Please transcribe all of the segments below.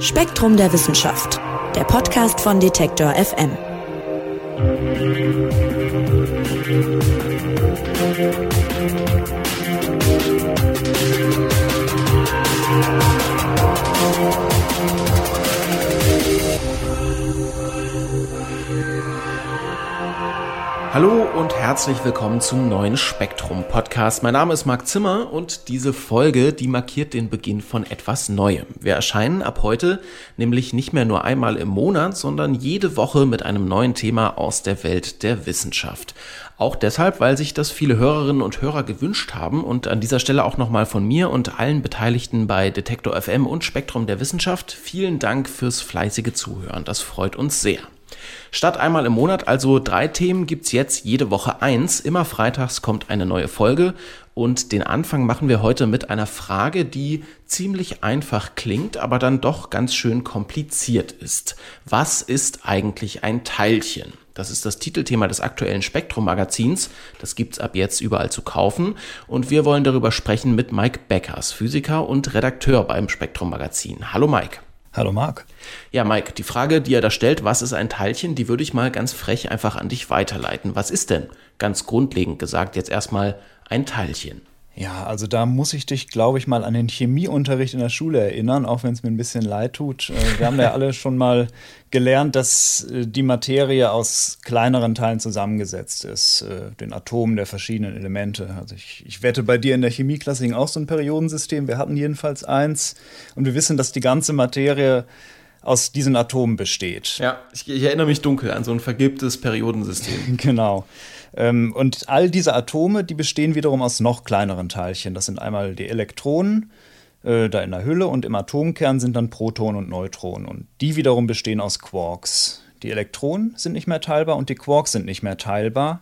Spektrum der Wissenschaft, der Podcast von Detektor FM. Hallo und herzlich willkommen zum neuen Spektrum Podcast. Mein Name ist Marc Zimmer und diese Folge, die markiert den Beginn von etwas Neuem. Wir erscheinen ab heute nämlich nicht mehr nur einmal im Monat, sondern jede Woche mit einem neuen Thema aus der Welt der Wissenschaft. Auch deshalb, weil sich das viele Hörerinnen und Hörer gewünscht haben und an dieser Stelle auch nochmal von mir und allen Beteiligten bei Detektor FM und Spektrum der Wissenschaft vielen Dank fürs fleißige Zuhören. Das freut uns sehr. Statt einmal im Monat, also drei Themen, gibt's jetzt jede Woche eins. Immer freitags kommt eine neue Folge und den Anfang machen wir heute mit einer Frage, die ziemlich einfach klingt, aber dann doch ganz schön kompliziert ist. Was ist eigentlich ein Teilchen? Das ist das Titelthema des aktuellen Spektrum-Magazins. Das gibt's ab jetzt überall zu kaufen. Und wir wollen darüber sprechen mit Mike Beckers, Physiker und Redakteur beim Spektrum-Magazin. Hallo Mike. Hallo Marc. Ja, Mike, die Frage, die er da stellt, was ist ein Teilchen, die würde ich mal ganz frech einfach an dich weiterleiten. Was ist denn, ganz grundlegend gesagt, jetzt erstmal ein Teilchen? Ja, also da muss ich dich, glaube ich, mal an den Chemieunterricht in der Schule erinnern, auch wenn es mir ein bisschen leid tut. Äh, wir haben ja alle schon mal gelernt, dass äh, die Materie aus kleineren Teilen zusammengesetzt ist, äh, den Atomen der verschiedenen Elemente. Also ich, ich wette, bei dir in der Chemieklasse ging auch so ein Periodensystem. Wir hatten jedenfalls eins und wir wissen, dass die ganze Materie aus diesen Atomen besteht. Ja, ich, ich erinnere mich dunkel an so ein vergilbtes Periodensystem. genau. Ähm, und all diese Atome, die bestehen wiederum aus noch kleineren Teilchen. Das sind einmal die Elektronen, äh, da in der Hülle, und im Atomkern sind dann Protonen und Neutronen. Und die wiederum bestehen aus Quarks. Die Elektronen sind nicht mehr teilbar und die Quarks sind nicht mehr teilbar.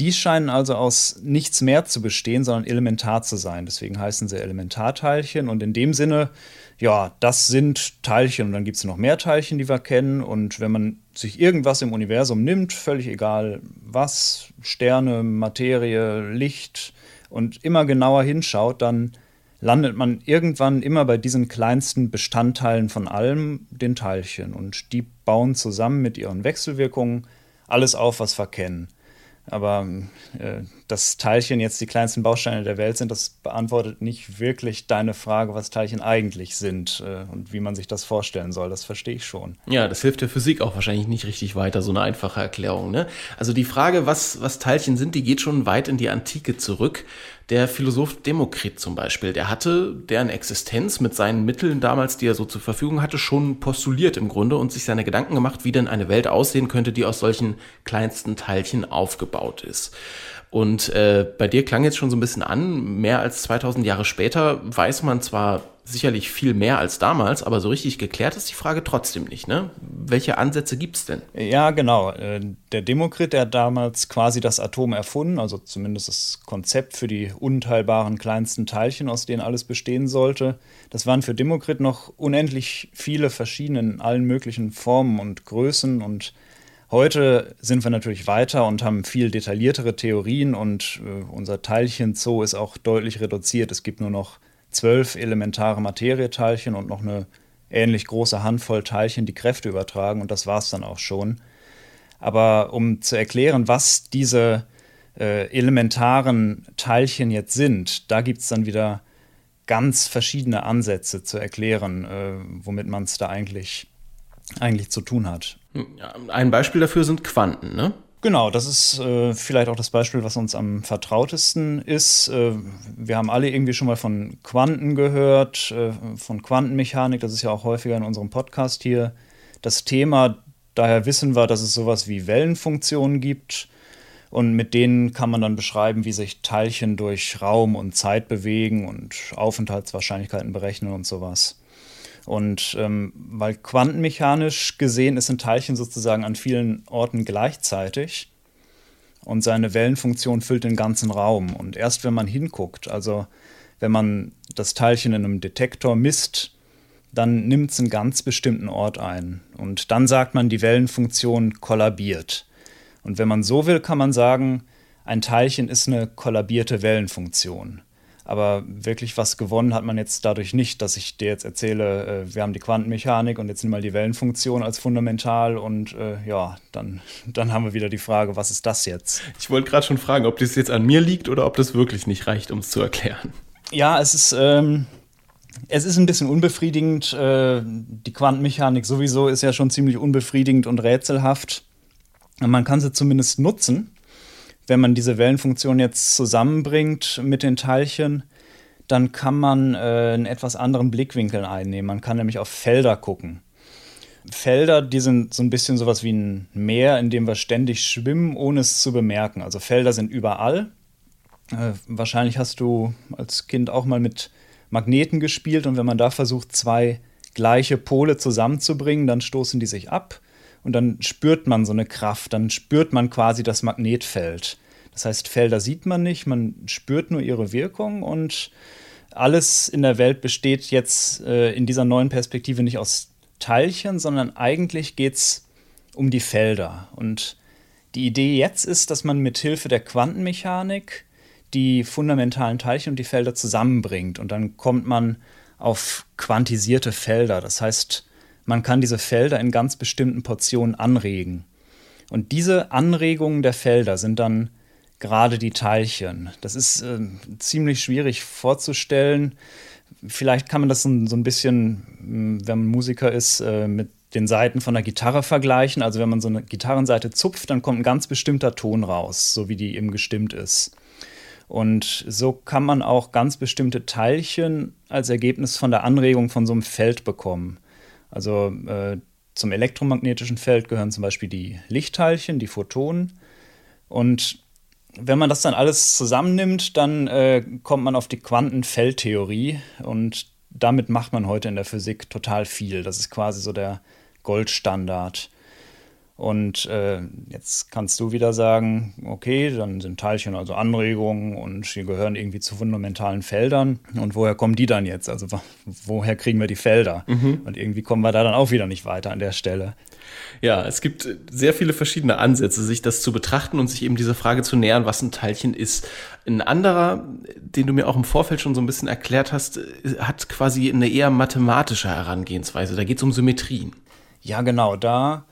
Die scheinen also aus nichts mehr zu bestehen, sondern elementar zu sein. Deswegen heißen sie Elementarteilchen. Und in dem Sinne, ja, das sind Teilchen. Und dann gibt es noch mehr Teilchen, die wir kennen. Und wenn man sich irgendwas im Universum nimmt, völlig egal was, Sterne, Materie, Licht, und immer genauer hinschaut, dann landet man irgendwann immer bei diesen kleinsten Bestandteilen von allem, den Teilchen. Und die bauen zusammen mit ihren Wechselwirkungen alles auf, was wir kennen. Aber äh, das Teilchen jetzt die kleinsten Bausteine der Welt sind, das beantwortet nicht wirklich deine Frage, was Teilchen eigentlich sind äh, und wie man sich das vorstellen soll. Das verstehe ich schon. Ja, das hilft der Physik auch wahrscheinlich nicht richtig weiter, so eine einfache Erklärung. Ne? Also die Frage, was, was Teilchen sind, die geht schon weit in die Antike zurück. Der Philosoph Demokrit zum Beispiel, der hatte deren Existenz mit seinen Mitteln damals, die er so zur Verfügung hatte, schon postuliert im Grunde und sich seine Gedanken gemacht, wie denn eine Welt aussehen könnte, die aus solchen kleinsten Teilchen aufgebaut ist. Und äh, bei dir klang jetzt schon so ein bisschen an, mehr als 2000 Jahre später weiß man zwar sicherlich viel mehr als damals, aber so richtig geklärt ist die Frage trotzdem nicht. Ne? Welche Ansätze gibt es denn? Ja, genau. Äh, der Demokrit, der hat damals quasi das Atom erfunden, also zumindest das Konzept für die unteilbaren kleinsten Teilchen, aus denen alles bestehen sollte. Das waren für Demokrit noch unendlich viele verschiedene in allen möglichen Formen und Größen und Heute sind wir natürlich weiter und haben viel detailliertere Theorien und äh, unser Teilchenzoo ist auch deutlich reduziert. Es gibt nur noch zwölf elementare Materieteilchen und noch eine ähnlich große Handvoll Teilchen, die Kräfte übertragen und das war es dann auch schon. Aber um zu erklären, was diese äh, elementaren Teilchen jetzt sind, da gibt es dann wieder ganz verschiedene Ansätze zu erklären, äh, womit man es da eigentlich, eigentlich zu tun hat. Ein Beispiel dafür sind Quanten, ne? Genau, das ist äh, vielleicht auch das Beispiel, was uns am vertrautesten ist. Äh, wir haben alle irgendwie schon mal von Quanten gehört, äh, von Quantenmechanik. Das ist ja auch häufiger in unserem Podcast hier das Thema. Daher wissen wir, dass es sowas wie Wellenfunktionen gibt. Und mit denen kann man dann beschreiben, wie sich Teilchen durch Raum und Zeit bewegen und Aufenthaltswahrscheinlichkeiten berechnen und sowas. Und ähm, weil quantenmechanisch gesehen ist ein Teilchen sozusagen an vielen Orten gleichzeitig und seine Wellenfunktion füllt den ganzen Raum. Und erst wenn man hinguckt, also wenn man das Teilchen in einem Detektor misst, dann nimmt es einen ganz bestimmten Ort ein. Und dann sagt man, die Wellenfunktion kollabiert. Und wenn man so will, kann man sagen, ein Teilchen ist eine kollabierte Wellenfunktion. Aber wirklich was gewonnen hat man jetzt dadurch nicht, dass ich dir jetzt erzähle, äh, wir haben die Quantenmechanik und jetzt nimm mal die Wellenfunktion als fundamental und äh, ja, dann, dann haben wir wieder die Frage, was ist das jetzt? Ich wollte gerade schon fragen, ob das jetzt an mir liegt oder ob das wirklich nicht reicht, um es zu erklären. Ja, es ist, ähm, es ist ein bisschen unbefriedigend. Äh, die Quantenmechanik sowieso ist ja schon ziemlich unbefriedigend und rätselhaft. Man kann sie zumindest nutzen wenn man diese Wellenfunktion jetzt zusammenbringt mit den Teilchen, dann kann man äh, einen etwas anderen Blickwinkel einnehmen. Man kann nämlich auf Felder gucken. Felder, die sind so ein bisschen sowas wie ein Meer, in dem wir ständig schwimmen, ohne es zu bemerken. Also Felder sind überall. Äh, wahrscheinlich hast du als Kind auch mal mit Magneten gespielt und wenn man da versucht, zwei gleiche Pole zusammenzubringen, dann stoßen die sich ab und dann spürt man so eine Kraft, dann spürt man quasi das Magnetfeld. Das heißt, Felder sieht man nicht, man spürt nur ihre Wirkung und alles in der Welt besteht jetzt äh, in dieser neuen Perspektive nicht aus Teilchen, sondern eigentlich geht es um die Felder. Und die Idee jetzt ist, dass man mit Hilfe der Quantenmechanik die fundamentalen Teilchen und die Felder zusammenbringt. Und dann kommt man auf quantisierte Felder. Das heißt, man kann diese Felder in ganz bestimmten Portionen anregen. Und diese Anregungen der Felder sind dann gerade die Teilchen. Das ist äh, ziemlich schwierig vorzustellen. Vielleicht kann man das so, so ein bisschen, hm, wenn man Musiker ist, äh, mit den Seiten von der Gitarre vergleichen. Also wenn man so eine Gitarrenseite zupft, dann kommt ein ganz bestimmter Ton raus, so wie die eben gestimmt ist. Und so kann man auch ganz bestimmte Teilchen als Ergebnis von der Anregung von so einem Feld bekommen. Also äh, zum elektromagnetischen Feld gehören zum Beispiel die Lichtteilchen, die Photonen. Und wenn man das dann alles zusammennimmt, dann äh, kommt man auf die Quantenfeldtheorie und damit macht man heute in der Physik total viel. Das ist quasi so der Goldstandard. Und äh, jetzt kannst du wieder sagen, okay, dann sind Teilchen also Anregungen und die gehören irgendwie zu fundamentalen Feldern. Und woher kommen die dann jetzt? Also woher kriegen wir die Felder? Mhm. Und irgendwie kommen wir da dann auch wieder nicht weiter an der Stelle. Ja, es gibt sehr viele verschiedene Ansätze, sich das zu betrachten und sich eben diese Frage zu nähern, was ein Teilchen ist. Ein anderer, den du mir auch im Vorfeld schon so ein bisschen erklärt hast, hat quasi eine eher mathematische Herangehensweise. Da geht es um Symmetrien. Ja, genau. Da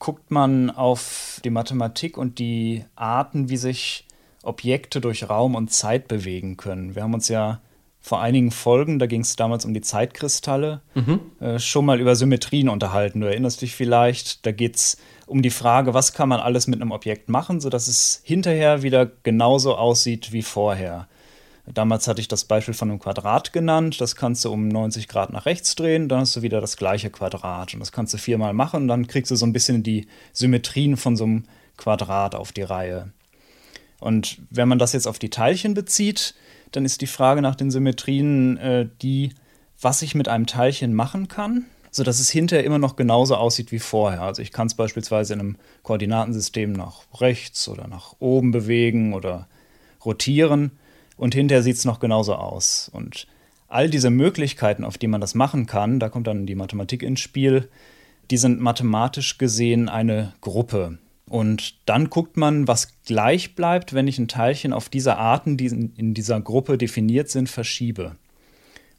guckt man auf die Mathematik und die Arten, wie sich Objekte durch Raum und Zeit bewegen können. Wir haben uns ja vor einigen Folgen, da ging es damals um die Zeitkristalle, mhm. äh, schon mal über Symmetrien unterhalten. Du erinnerst dich vielleicht, da geht es um die Frage, was kann man alles mit einem Objekt machen, sodass es hinterher wieder genauso aussieht wie vorher. Damals hatte ich das Beispiel von einem Quadrat genannt. Das kannst du um 90 Grad nach rechts drehen, dann hast du wieder das gleiche Quadrat. Und das kannst du viermal machen, dann kriegst du so ein bisschen die Symmetrien von so einem Quadrat auf die Reihe. Und wenn man das jetzt auf die Teilchen bezieht, dann ist die Frage nach den Symmetrien äh, die, was ich mit einem Teilchen machen kann, sodass es hinterher immer noch genauso aussieht wie vorher. Also ich kann es beispielsweise in einem Koordinatensystem nach rechts oder nach oben bewegen oder rotieren und hinterher sieht es noch genauso aus. Und all diese Möglichkeiten, auf die man das machen kann, da kommt dann die Mathematik ins Spiel, die sind mathematisch gesehen eine Gruppe. Und dann guckt man, was gleich bleibt, wenn ich ein Teilchen auf diese Arten, die in dieser Gruppe definiert sind, verschiebe.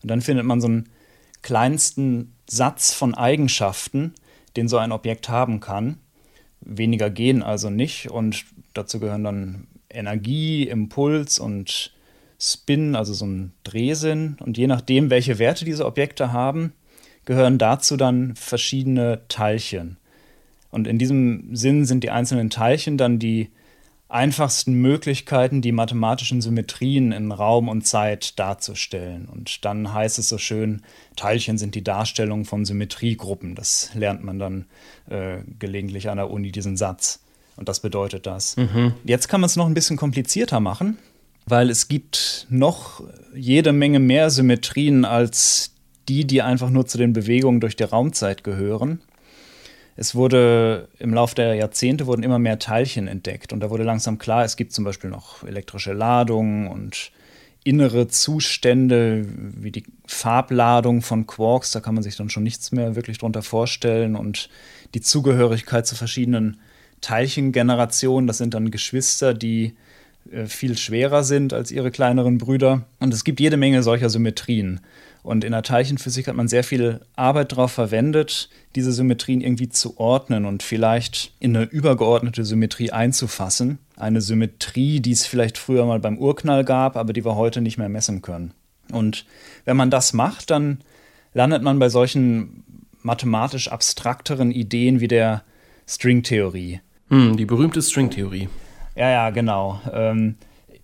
Und dann findet man so einen kleinsten Satz von Eigenschaften, den so ein Objekt haben kann. Weniger gehen also nicht und dazu gehören dann Energie, Impuls und Spin, also so ein Drehsinn. Und je nachdem, welche Werte diese Objekte haben, gehören dazu dann verschiedene Teilchen. Und in diesem Sinn sind die einzelnen Teilchen dann die einfachsten Möglichkeiten, die mathematischen Symmetrien in Raum und Zeit darzustellen. Und dann heißt es so schön, Teilchen sind die Darstellung von Symmetriegruppen. Das lernt man dann äh, gelegentlich an der Uni, diesen Satz. Und das bedeutet das. Mhm. Jetzt kann man es noch ein bisschen komplizierter machen weil es gibt noch jede Menge mehr Symmetrien als die, die einfach nur zu den Bewegungen durch die Raumzeit gehören. Es wurde im Laufe der Jahrzehnte wurden immer mehr Teilchen entdeckt und da wurde langsam klar, es gibt zum Beispiel noch elektrische Ladungen und innere Zustände wie die Farbladung von Quarks, da kann man sich dann schon nichts mehr wirklich drunter vorstellen und die Zugehörigkeit zu verschiedenen Teilchengenerationen, das sind dann Geschwister, die viel schwerer sind als ihre kleineren Brüder. Und es gibt jede Menge solcher Symmetrien. Und in der Teilchenphysik hat man sehr viel Arbeit darauf verwendet, diese Symmetrien irgendwie zu ordnen und vielleicht in eine übergeordnete Symmetrie einzufassen. Eine Symmetrie, die es vielleicht früher mal beim Urknall gab, aber die wir heute nicht mehr messen können. Und wenn man das macht, dann landet man bei solchen mathematisch abstrakteren Ideen wie der Stringtheorie. Hm, die berühmte Stringtheorie. Ja, ja, genau. Ähm,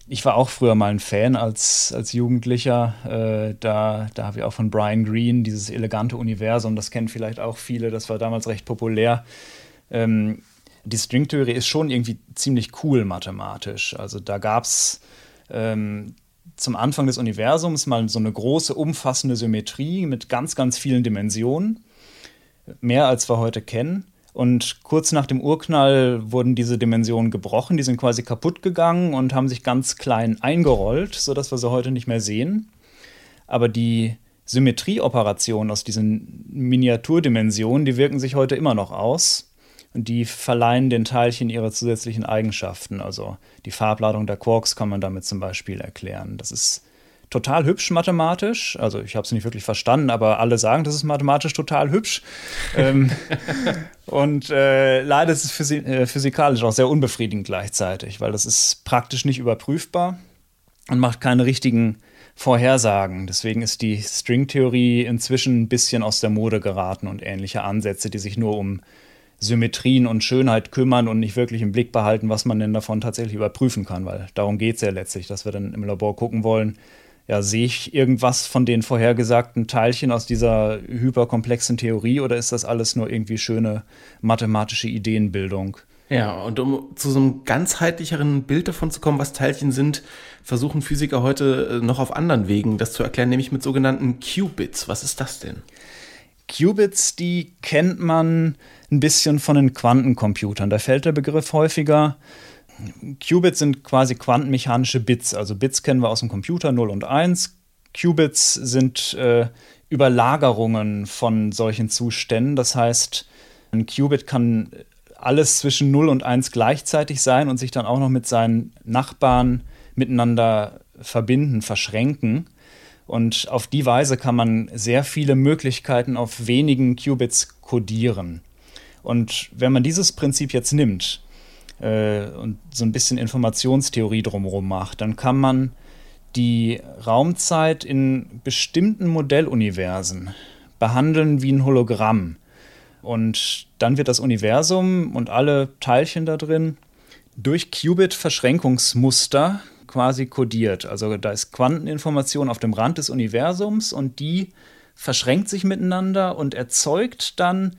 ich war auch früher mal ein Fan als, als Jugendlicher. Äh, da da habe ich auch von Brian Greene dieses elegante Universum, das kennen vielleicht auch viele, das war damals recht populär. Ähm, die Stringtheorie ist schon irgendwie ziemlich cool mathematisch. Also da gab es ähm, zum Anfang des Universums mal so eine große, umfassende Symmetrie mit ganz, ganz vielen Dimensionen. Mehr als wir heute kennen. Und kurz nach dem Urknall wurden diese Dimensionen gebrochen, die sind quasi kaputt gegangen und haben sich ganz klein eingerollt, sodass wir sie heute nicht mehr sehen. Aber die Symmetrieoperationen aus diesen Miniaturdimensionen, die wirken sich heute immer noch aus. Und die verleihen den Teilchen ihre zusätzlichen Eigenschaften. Also die Farbladung der Quarks kann man damit zum Beispiel erklären. Das ist total hübsch mathematisch. Also ich habe es nicht wirklich verstanden, aber alle sagen, das ist mathematisch total hübsch. ähm, und äh, leider ist es physi äh, physikalisch auch sehr unbefriedigend gleichzeitig, weil das ist praktisch nicht überprüfbar und macht keine richtigen Vorhersagen. Deswegen ist die Stringtheorie inzwischen ein bisschen aus der Mode geraten und ähnliche Ansätze, die sich nur um Symmetrien und Schönheit kümmern und nicht wirklich im Blick behalten, was man denn davon tatsächlich überprüfen kann, weil darum geht es ja letztlich, dass wir dann im Labor gucken wollen, ja, sehe ich irgendwas von den vorhergesagten Teilchen aus dieser hyperkomplexen Theorie oder ist das alles nur irgendwie schöne mathematische Ideenbildung? Ja, und um zu so einem ganzheitlicheren Bild davon zu kommen, was Teilchen sind, versuchen Physiker heute äh, noch auf anderen Wegen das zu erklären, nämlich mit sogenannten Qubits. Was ist das denn? Qubits, die kennt man ein bisschen von den Quantencomputern. Da fällt der Begriff häufiger. Qubits sind quasi quantenmechanische Bits. Also Bits kennen wir aus dem Computer 0 und 1. Qubits sind äh, Überlagerungen von solchen Zuständen. Das heißt, ein Qubit kann alles zwischen 0 und 1 gleichzeitig sein und sich dann auch noch mit seinen Nachbarn miteinander verbinden, verschränken. Und auf die Weise kann man sehr viele Möglichkeiten auf wenigen Qubits kodieren. Und wenn man dieses Prinzip jetzt nimmt, äh, und so ein bisschen Informationstheorie drumherum macht, dann kann man die Raumzeit in bestimmten Modelluniversen behandeln wie ein Hologramm. Und dann wird das Universum und alle Teilchen da drin durch Qubit-Verschränkungsmuster quasi kodiert. Also da ist Quanteninformation auf dem Rand des Universums und die verschränkt sich miteinander und erzeugt dann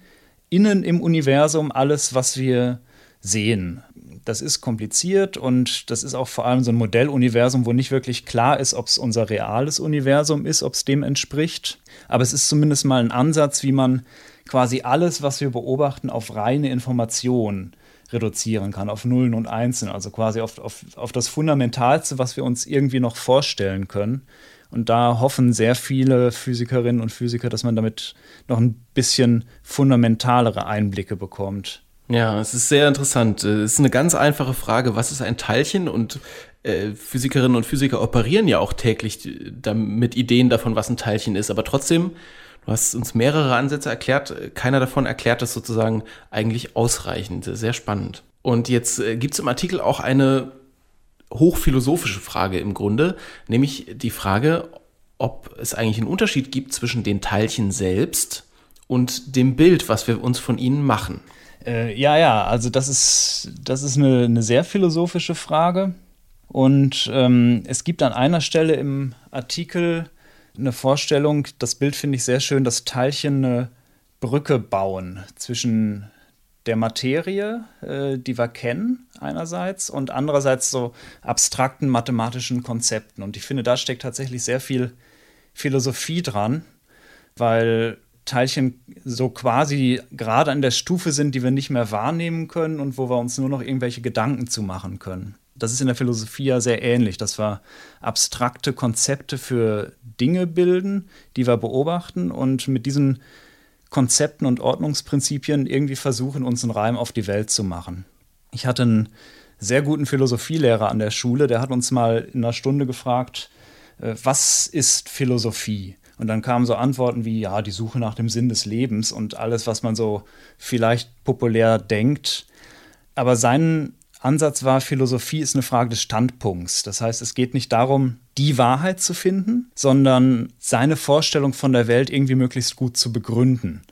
innen im Universum alles, was wir sehen. Das ist kompliziert und das ist auch vor allem so ein Modelluniversum, wo nicht wirklich klar ist, ob es unser reales Universum ist, ob es dem entspricht. Aber es ist zumindest mal ein Ansatz, wie man quasi alles, was wir beobachten, auf reine Information reduzieren kann, auf Nullen und Einsen, also quasi auf, auf, auf das Fundamentalste, was wir uns irgendwie noch vorstellen können. Und da hoffen sehr viele Physikerinnen und Physiker, dass man damit noch ein bisschen fundamentalere Einblicke bekommt. Ja, es ist sehr interessant. Es ist eine ganz einfache Frage, was ist ein Teilchen? Und äh, Physikerinnen und Physiker operieren ja auch täglich mit Ideen davon, was ein Teilchen ist. Aber trotzdem, du hast uns mehrere Ansätze erklärt, keiner davon erklärt das sozusagen eigentlich ausreichend. Sehr spannend. Und jetzt äh, gibt es im Artikel auch eine hochphilosophische Frage im Grunde, nämlich die Frage, ob es eigentlich einen Unterschied gibt zwischen den Teilchen selbst und dem Bild, was wir uns von ihnen machen. Äh, ja, ja, also das ist, das ist eine, eine sehr philosophische Frage. Und ähm, es gibt an einer Stelle im Artikel eine Vorstellung, das Bild finde ich sehr schön, dass Teilchen eine Brücke bauen zwischen der Materie, äh, die wir kennen, einerseits, und andererseits so abstrakten mathematischen Konzepten. Und ich finde, da steckt tatsächlich sehr viel Philosophie dran, weil Teilchen so quasi gerade an der Stufe sind, die wir nicht mehr wahrnehmen können und wo wir uns nur noch irgendwelche Gedanken zu machen können. Das ist in der Philosophie ja sehr ähnlich, dass wir abstrakte Konzepte für Dinge bilden, die wir beobachten und mit diesen Konzepten und Ordnungsprinzipien irgendwie versuchen, uns einen Reim auf die Welt zu machen. Ich hatte einen sehr guten Philosophielehrer an der Schule, der hat uns mal in einer Stunde gefragt, äh, was ist Philosophie? Und dann kamen so Antworten wie, ja, die Suche nach dem Sinn des Lebens und alles, was man so vielleicht populär denkt. Aber sein Ansatz war, Philosophie ist eine Frage des Standpunkts. Das heißt, es geht nicht darum, die Wahrheit zu finden, sondern seine Vorstellung von der Welt irgendwie möglichst gut zu begründen.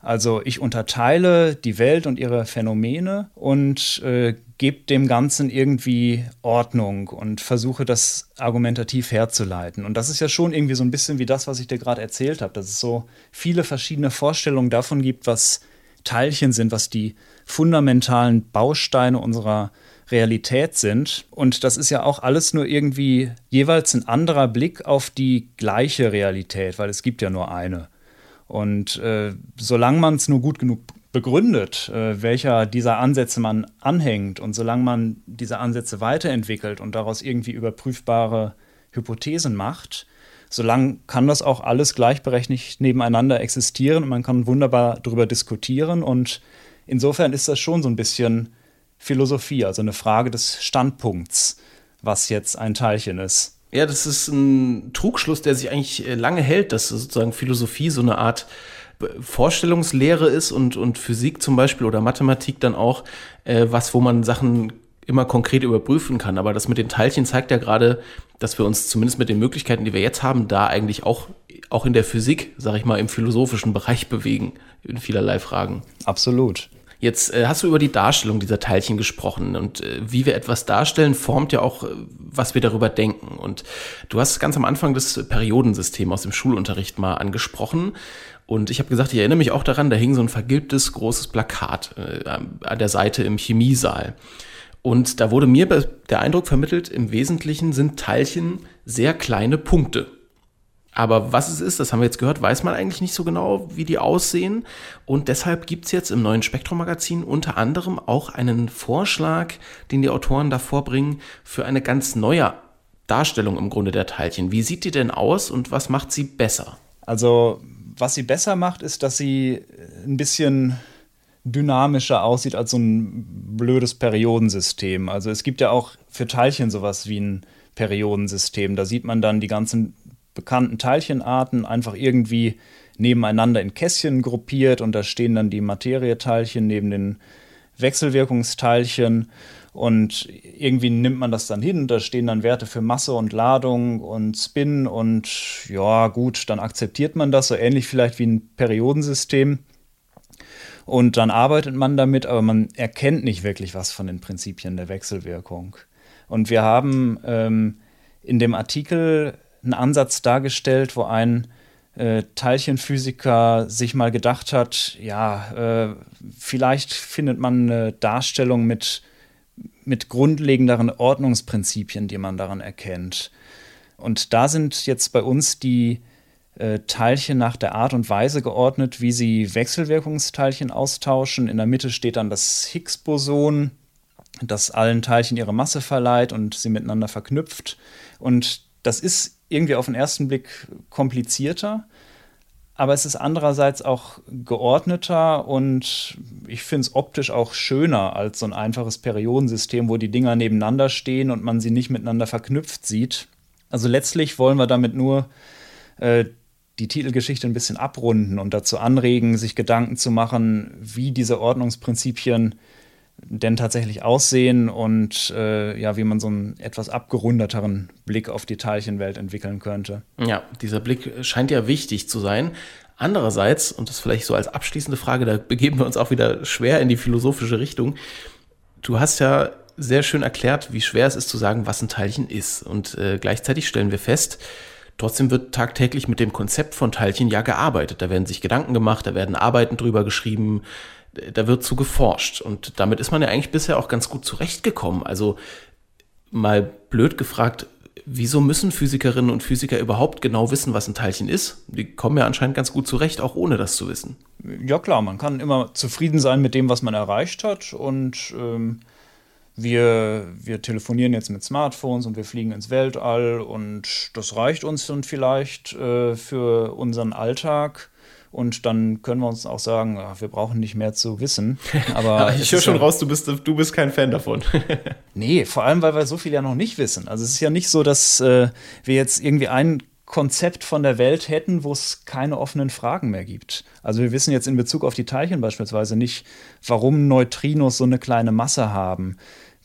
Also ich unterteile die Welt und ihre Phänomene und äh, gebe dem Ganzen irgendwie Ordnung und versuche das argumentativ herzuleiten. Und das ist ja schon irgendwie so ein bisschen wie das, was ich dir gerade erzählt habe, dass es so viele verschiedene Vorstellungen davon gibt, was Teilchen sind, was die fundamentalen Bausteine unserer Realität sind. Und das ist ja auch alles nur irgendwie jeweils ein anderer Blick auf die gleiche Realität, weil es gibt ja nur eine. Und äh, solange man es nur gut genug begründet, äh, welcher dieser Ansätze man anhängt und solange man diese Ansätze weiterentwickelt und daraus irgendwie überprüfbare Hypothesen macht, solange kann das auch alles gleichberechtigt nebeneinander existieren und man kann wunderbar darüber diskutieren. Und insofern ist das schon so ein bisschen Philosophie, also eine Frage des Standpunkts, was jetzt ein Teilchen ist. Ja, das ist ein Trugschluss, der sich eigentlich äh, lange hält, dass sozusagen Philosophie so eine Art äh, Vorstellungslehre ist und, und Physik zum Beispiel oder Mathematik dann auch äh, was, wo man Sachen immer konkret überprüfen kann. Aber das mit den Teilchen zeigt ja gerade, dass wir uns zumindest mit den Möglichkeiten, die wir jetzt haben, da eigentlich auch, auch in der Physik, sag ich mal, im philosophischen Bereich bewegen, in vielerlei Fragen. Absolut. Jetzt äh, hast du über die Darstellung dieser Teilchen gesprochen und äh, wie wir etwas darstellen, formt ja auch, äh, was wir darüber denken. Und du hast ganz am Anfang das Periodensystem aus dem Schulunterricht mal angesprochen. Und ich habe gesagt, ich erinnere mich auch daran, da hing so ein vergilbtes großes Plakat äh, an der Seite im Chemiesaal. Und da wurde mir der Eindruck vermittelt, im Wesentlichen sind Teilchen sehr kleine Punkte. Aber was es ist, das haben wir jetzt gehört, weiß man eigentlich nicht so genau, wie die aussehen. Und deshalb gibt es jetzt im neuen Spektrum-Magazin unter anderem auch einen Vorschlag, den die Autoren da vorbringen, für eine ganz neue Darstellung im Grunde der Teilchen. Wie sieht die denn aus und was macht sie besser? Also, was sie besser macht, ist, dass sie ein bisschen dynamischer aussieht als so ein blödes Periodensystem. Also es gibt ja auch für Teilchen sowas wie ein Periodensystem. Da sieht man dann die ganzen bekannten Teilchenarten einfach irgendwie nebeneinander in Kästchen gruppiert und da stehen dann die Materieteilchen neben den Wechselwirkungsteilchen und irgendwie nimmt man das dann hin, da stehen dann Werte für Masse und Ladung und Spin und ja gut, dann akzeptiert man das, so ähnlich vielleicht wie ein Periodensystem und dann arbeitet man damit, aber man erkennt nicht wirklich was von den Prinzipien der Wechselwirkung. Und wir haben ähm, in dem Artikel einen Ansatz dargestellt, wo ein äh, Teilchenphysiker sich mal gedacht hat, ja, äh, vielleicht findet man eine Darstellung mit, mit grundlegenderen Ordnungsprinzipien, die man daran erkennt. Und da sind jetzt bei uns die äh, Teilchen nach der Art und Weise geordnet, wie sie Wechselwirkungsteilchen austauschen. In der Mitte steht dann das Higgs-Boson, das allen Teilchen ihre Masse verleiht und sie miteinander verknüpft. Und das ist irgendwie auf den ersten Blick komplizierter, aber es ist andererseits auch geordneter und ich finde es optisch auch schöner als so ein einfaches Periodensystem, wo die Dinger nebeneinander stehen und man sie nicht miteinander verknüpft sieht. Also letztlich wollen wir damit nur äh, die Titelgeschichte ein bisschen abrunden und dazu anregen, sich Gedanken zu machen, wie diese Ordnungsprinzipien denn tatsächlich aussehen und äh, ja, wie man so einen etwas abgerunderteren Blick auf die Teilchenwelt entwickeln könnte. Ja, dieser Blick scheint ja wichtig zu sein. Andererseits, und das vielleicht so als abschließende Frage, da begeben wir uns auch wieder schwer in die philosophische Richtung. Du hast ja sehr schön erklärt, wie schwer es ist zu sagen, was ein Teilchen ist. Und äh, gleichzeitig stellen wir fest, Trotzdem wird tagtäglich mit dem Konzept von Teilchen ja gearbeitet. Da werden sich Gedanken gemacht, da werden Arbeiten drüber geschrieben, da wird zu geforscht. Und damit ist man ja eigentlich bisher auch ganz gut zurechtgekommen. Also mal blöd gefragt, wieso müssen Physikerinnen und Physiker überhaupt genau wissen, was ein Teilchen ist? Die kommen ja anscheinend ganz gut zurecht, auch ohne das zu wissen. Ja klar, man kann immer zufrieden sein mit dem, was man erreicht hat und ähm, wir, wir telefonieren jetzt mit Smartphones und wir fliegen ins Weltall und das reicht uns dann vielleicht äh, für unseren Alltag. Und dann können wir uns auch sagen, ach, wir brauchen nicht mehr zu wissen. Aber ich höre schon ja, raus, du bist, du bist kein Fan davon. nee, vor allem, weil wir so viel ja noch nicht wissen. Also es ist ja nicht so, dass äh, wir jetzt irgendwie ein Konzept von der Welt hätten, wo es keine offenen Fragen mehr gibt. Also wir wissen jetzt in Bezug auf die Teilchen beispielsweise nicht, warum Neutrinos so eine kleine Masse haben.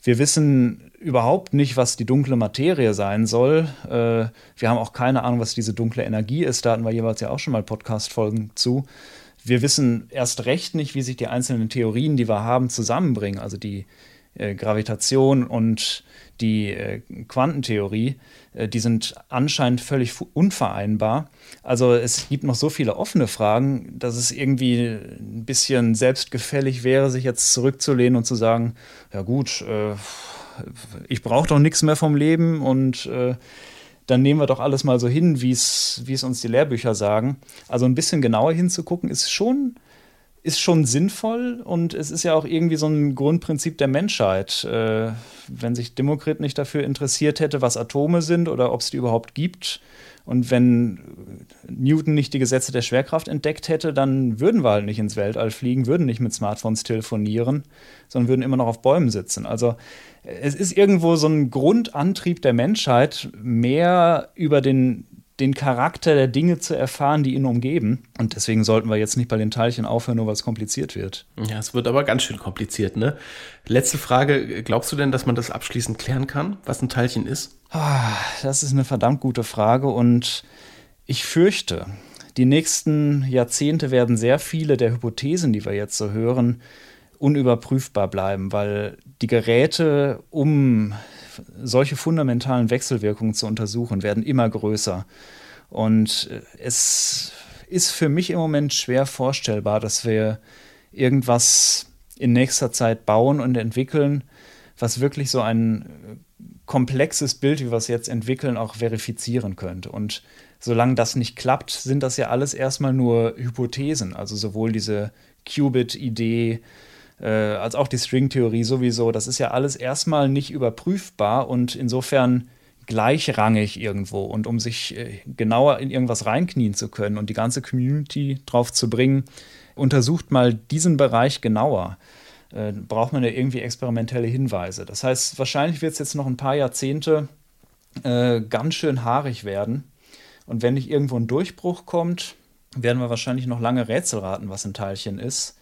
Wir wissen überhaupt nicht, was die dunkle Materie sein soll. Äh, wir haben auch keine Ahnung, was diese dunkle Energie ist. Da hatten wir jeweils ja auch schon mal Podcast-Folgen zu. Wir wissen erst recht nicht, wie sich die einzelnen Theorien, die wir haben, zusammenbringen. Also die äh, Gravitation und die äh, Quantentheorie, äh, die sind anscheinend völlig unvereinbar. Also es gibt noch so viele offene Fragen, dass es irgendwie ein bisschen selbstgefällig wäre, sich jetzt zurückzulehnen und zu sagen, ja gut, äh, ich brauche doch nichts mehr vom Leben und äh, dann nehmen wir doch alles mal so hin, wie es uns die Lehrbücher sagen. Also ein bisschen genauer hinzugucken ist schon ist schon sinnvoll und es ist ja auch irgendwie so ein Grundprinzip der Menschheit. Äh, wenn sich Demokrit nicht dafür interessiert hätte, was Atome sind oder ob es die überhaupt gibt, und wenn Newton nicht die Gesetze der Schwerkraft entdeckt hätte, dann würden wir halt nicht ins Weltall fliegen, würden nicht mit Smartphones telefonieren, sondern würden immer noch auf Bäumen sitzen. Also es ist irgendwo so ein Grundantrieb der Menschheit, mehr über den den Charakter der Dinge zu erfahren, die ihn umgeben. Und deswegen sollten wir jetzt nicht bei den Teilchen aufhören, nur weil es kompliziert wird. Ja, es wird aber ganz schön kompliziert, ne? Letzte Frage, glaubst du denn, dass man das abschließend klären kann, was ein Teilchen ist? Ah, das ist eine verdammt gute Frage und ich fürchte, die nächsten Jahrzehnte werden sehr viele der Hypothesen, die wir jetzt so hören, unüberprüfbar bleiben, weil die Geräte, um solche fundamentalen Wechselwirkungen zu untersuchen, werden immer größer. Und äh, es ist für mich im Moment schwer vorstellbar, dass wir irgendwas in nächster Zeit bauen und entwickeln, was wirklich so ein äh, komplexes Bild, wie wir es jetzt entwickeln, auch verifizieren könnte. Und solange das nicht klappt, sind das ja alles erstmal nur Hypothesen. Also sowohl diese Qubit-Idee, äh, als auch die Stringtheorie sowieso. Das ist ja alles erstmal nicht überprüfbar und insofern gleichrangig irgendwo. Und um sich äh, genauer in irgendwas reinknien zu können und die ganze Community drauf zu bringen, untersucht mal diesen Bereich genauer. Äh, braucht man ja irgendwie experimentelle Hinweise. Das heißt, wahrscheinlich wird es jetzt noch ein paar Jahrzehnte äh, ganz schön haarig werden. Und wenn nicht irgendwo ein Durchbruch kommt, werden wir wahrscheinlich noch lange Rätsel raten, was ein Teilchen ist.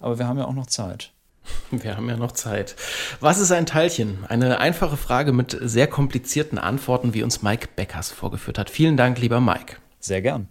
Aber wir haben ja auch noch Zeit. Wir haben ja noch Zeit. Was ist ein Teilchen? Eine einfache Frage mit sehr komplizierten Antworten, wie uns Mike Beckers vorgeführt hat. Vielen Dank, lieber Mike. Sehr gern.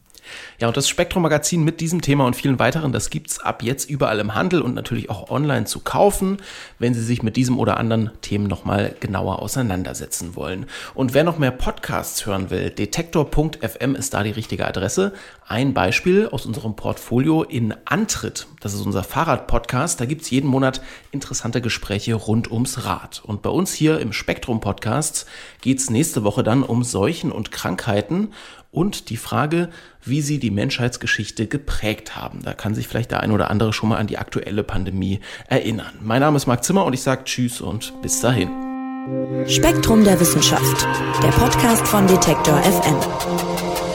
Ja, und das Spektrum-Magazin mit diesem Thema und vielen weiteren, das gibt's ab jetzt überall im Handel und natürlich auch online zu kaufen, wenn Sie sich mit diesem oder anderen Themen nochmal genauer auseinandersetzen wollen. Und wer noch mehr Podcasts hören will, detektor.fm ist da die richtige Adresse. Ein Beispiel aus unserem Portfolio in Antritt, das ist unser Fahrrad-Podcast, da gibt's jeden Monat interessante Gespräche rund ums Rad. Und bei uns hier im Spektrum-Podcast geht's nächste Woche dann um Seuchen und Krankheiten und die Frage, wie sie die Menschheitsgeschichte geprägt haben. Da kann sich vielleicht der ein oder andere schon mal an die aktuelle Pandemie erinnern. Mein Name ist Marc Zimmer und ich sage Tschüss und bis dahin. Spektrum der Wissenschaft, der Podcast von Detektor FM.